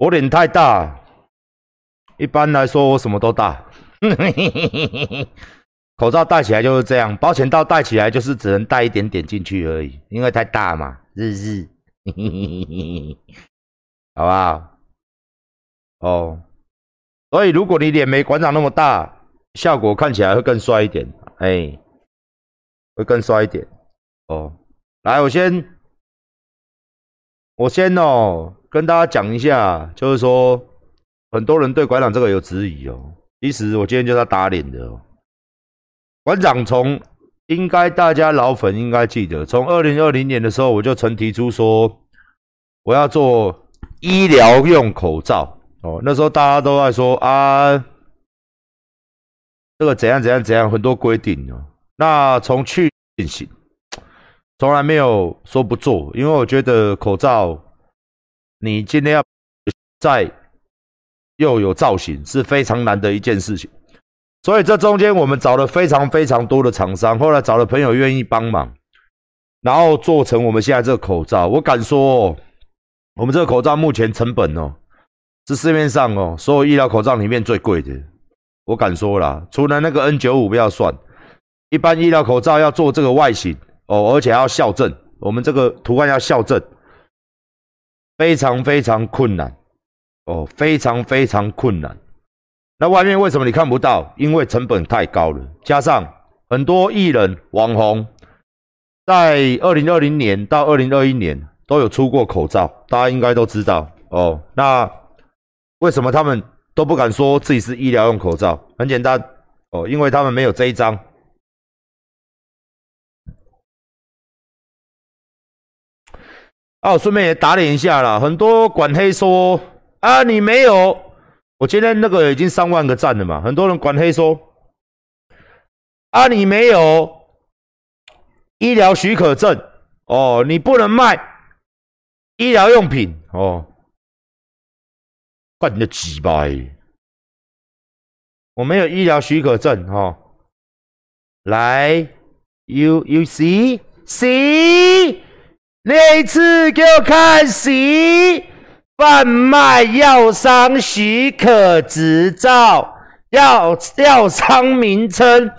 我脸太大，一般来说我什么都大。口罩戴起来就是这样，保险套戴起来就是只能戴一点点进去而已，因为太大嘛，日日，好不好？哦，所以如果你脸没馆长那么大，效果看起来会更帅一点，哎，会更帅一点。哦，来，我先，我先哦，跟大家讲一下，就是说，很多人对馆长这个有质疑哦。其实我今天就在打脸的哦。馆长从应该大家老粉应该记得，从二零二零年的时候，我就曾提出说，我要做医疗用口罩哦。那时候大家都在说啊，这个怎样怎样怎样，很多规定哦。那从去进行。从来没有说不做，因为我觉得口罩，你今天要在又有造型是非常难的一件事情。所以这中间我们找了非常非常多的厂商，后来找了朋友愿意帮忙，然后做成我们现在这个口罩。我敢说，我们这个口罩目前成本哦，是市面上哦所有医疗口罩里面最贵的。我敢说啦，除了那个 N 九五不要算，一般医疗口罩要做这个外形。哦，而且要校正，我们这个图案要校正，非常非常困难，哦，非常非常困难。那外面为什么你看不到？因为成本太高了，加上很多艺人、网红，在二零二零年到二零二一年都有出过口罩，大家应该都知道哦。那为什么他们都不敢说自己是医疗用口罩？很简单，哦，因为他们没有这一张。哦，顺便也打脸一下啦。很多管黑说啊，你没有，我今天那个已经上万个赞了嘛。很多人管黑说啊，你没有医疗许可证哦，你不能卖医疗用品哦。换你的鸡巴！我没有医疗许可证哦。来，you you see see。那次给我看齐贩卖药商许可执照，药药商名称：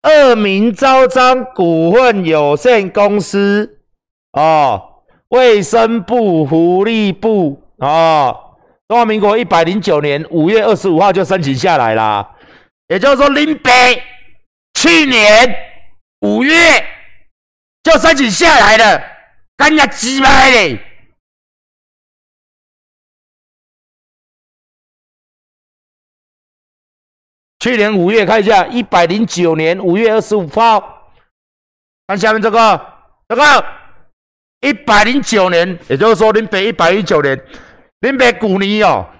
二名招商股份有限公司。哦，卫生部、福利部。哦，中华民国一百零九年五月二十五号就申请下来啦。也就是说，林北去年五月就申请下来了。干呀鸡巴的！去年五月看一下，一百零九年五月二十五号，看下面这个，这个一百零九年，也就是说，林北一百零九年，林北古年哦，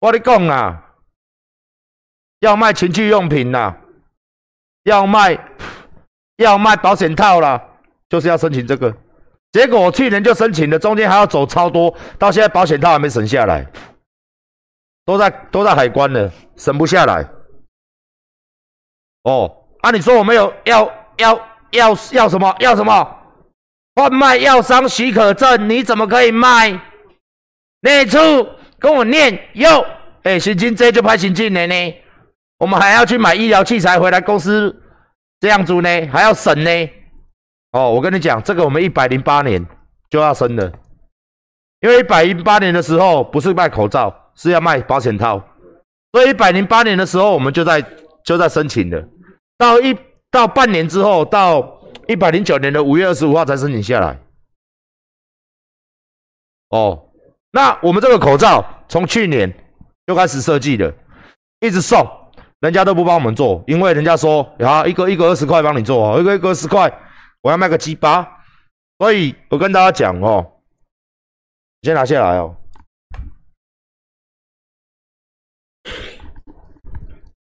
我跟你讲啊，要卖情趣用品啦，要卖要卖保险套啦。就是要申请这个，结果我去年就申请了，中间还要走超多，到现在保险套还没省下来，都在都在海关呢，省不下来。哦，啊，你说我没有要要要要什么要什么贩卖药商许可证，你怎么可以卖？那处跟我念哟，哎，行进这就拍行进的呢，我们还要去买医疗器材回来公司这样子呢，还要省呢。哦，我跟你讲，这个我们一百零八年就要生了，因为一百零八年的时候不是卖口罩，是要卖保险套，所以一百零八年的时候我们就在就在申请了，到一到半年之后，到一百零九年的五月二十五号才申请下来。哦，那我们这个口罩从去年就开始设计的，一直送，人家都不帮我们做，因为人家说啊，一个一个二十块帮你做，一个一个十块。我要卖个鸡巴，所以我跟大家讲哦，先拿下来哦。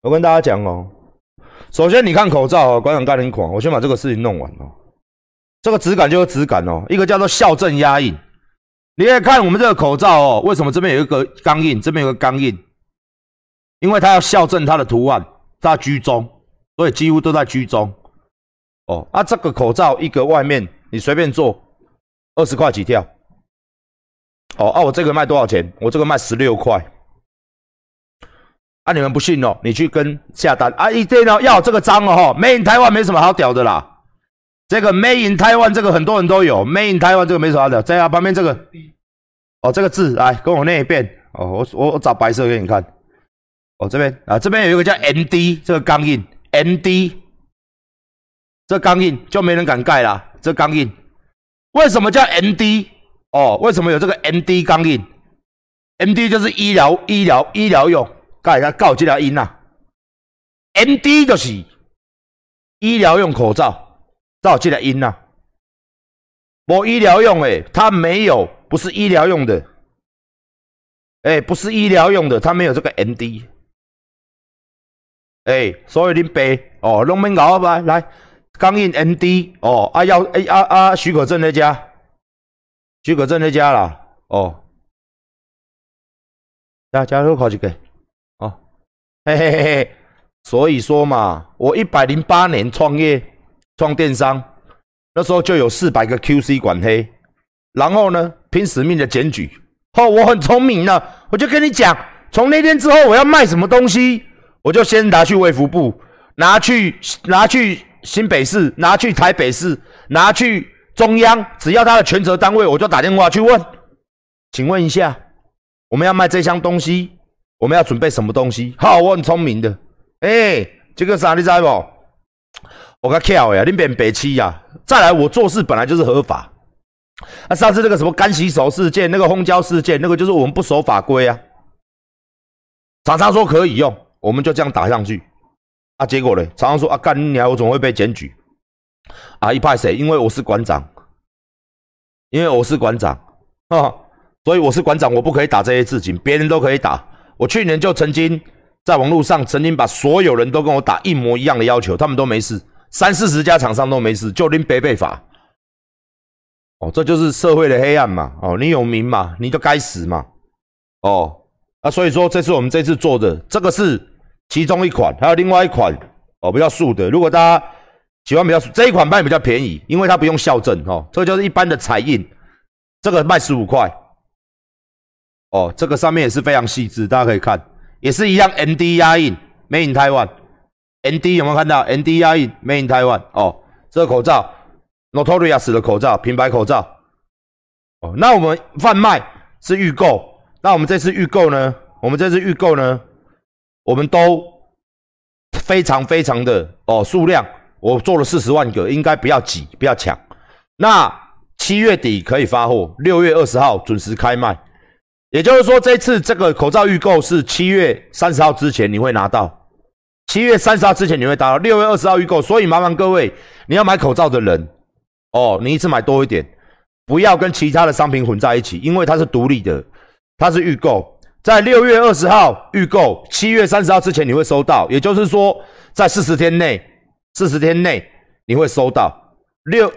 我跟大家讲哦，首先你看口罩哦，馆长干很狂，我先把这个事情弄完哦。这个质感就是质感哦，一个叫做校正压印。你可以看我们这个口罩哦，为什么这边有一个钢印，这边有个钢印？因为它要校正它的图案，在居中，所以几乎都在居中。哦，啊，这个口罩一个外面你随便做二十块起跳，哦，啊，我这个卖多少钱？我这个卖十六块。啊，你们不信哦？你去跟下单啊！一定要要这个章哦，哈，Made in Taiwan 没什么好屌的啦。这个 Made in Taiwan 这个很多人都有，Made in Taiwan 这个没什么好屌。在啊，旁边这个，哦，这个字来跟我念一遍。哦，我我我找白色给你看。哦，这边啊，这边有一个叫 ND 这个钢印 ND 这钢印就没人敢盖啦。这钢印为什么叫 MD？哦，为什么有这个 MD 钢印？MD 就是医疗医疗医疗用，盖它告这条音呐。MD 就是医疗用口罩，照这条音呐。我医疗用诶，它没有，不是医疗用的。哎，不是医疗用的，它没有这个 MD。哎，所以恁爸哦，农民搞吧，来钢印 ND 哦，啊要哎啊啊许可证那家，许可证那家啦，哦，加加入考几个，哦，嘿嘿嘿嘿，所以说嘛，我一百零八年创业创电商，那时候就有四百个 QC 管黑，然后呢拼死命的检举，哦，我很聪明呢，我就跟你讲，从那天之后我要卖什么东西。我就先拿去卫福部，拿去拿去新北市，拿去台北市，拿去中央，只要他的权责单位，我就打电话去问。请问一下，我们要卖这箱东西，我们要准备什么东西？好，我很聪明的。哎，这个啥你知不？我个巧呀，你变白痴呀！再来，我做事本来就是合法。啊，上次那个什么干洗手事件，那个轰胶事件，那个就是我们不守法规啊。厂商说可以用。我们就这样打上去，啊，结果呢？常常说啊，干你娘，我怎么会被检举？啊，一派谁？因为我是馆长，因为我是馆长啊，所以我是馆长，我不可以打这些事情，别人都可以打。我去年就曾经在网络上曾经把所有人都跟我打一模一样的要求，他们都没事，三四十家厂商都没事，就拎北北法。哦，这就是社会的黑暗嘛！哦，你有名嘛，你就该死嘛！哦，啊，所以说这次我们这次做的这个是。其中一款，还有另外一款哦，比较素的。如果大家喜欢比较素，这一款卖比较便宜，因为它不用校正哦。这个就是一般的彩印，这个卖十五块。哦，这个上面也是非常细致，大家可以看，也是一样 N D 压印，Made in Taiwan。N D 有没有看到？N D 压印，Made in Taiwan。哦，这个口罩，Notorious 的口罩，品牌口罩。哦，那我们贩卖是预购，那我们这次预购呢？我们这次预购呢？我们都非常非常的哦，数量我做了四十万个，应该不要挤，不要抢。那七月底可以发货，六月二十号准时开卖。也就是说，这次这个口罩预购是七月三十号之前你会拿到，七月三十号之前你会拿到，六月二十号预购。所以麻烦各位，你要买口罩的人哦，你一次买多一点，不要跟其他的商品混在一起，因为它是独立的，它是预购。在六月二十号预购，七月三十号之前你会收到，也就是说，在四十天内，四十天内你会收到六。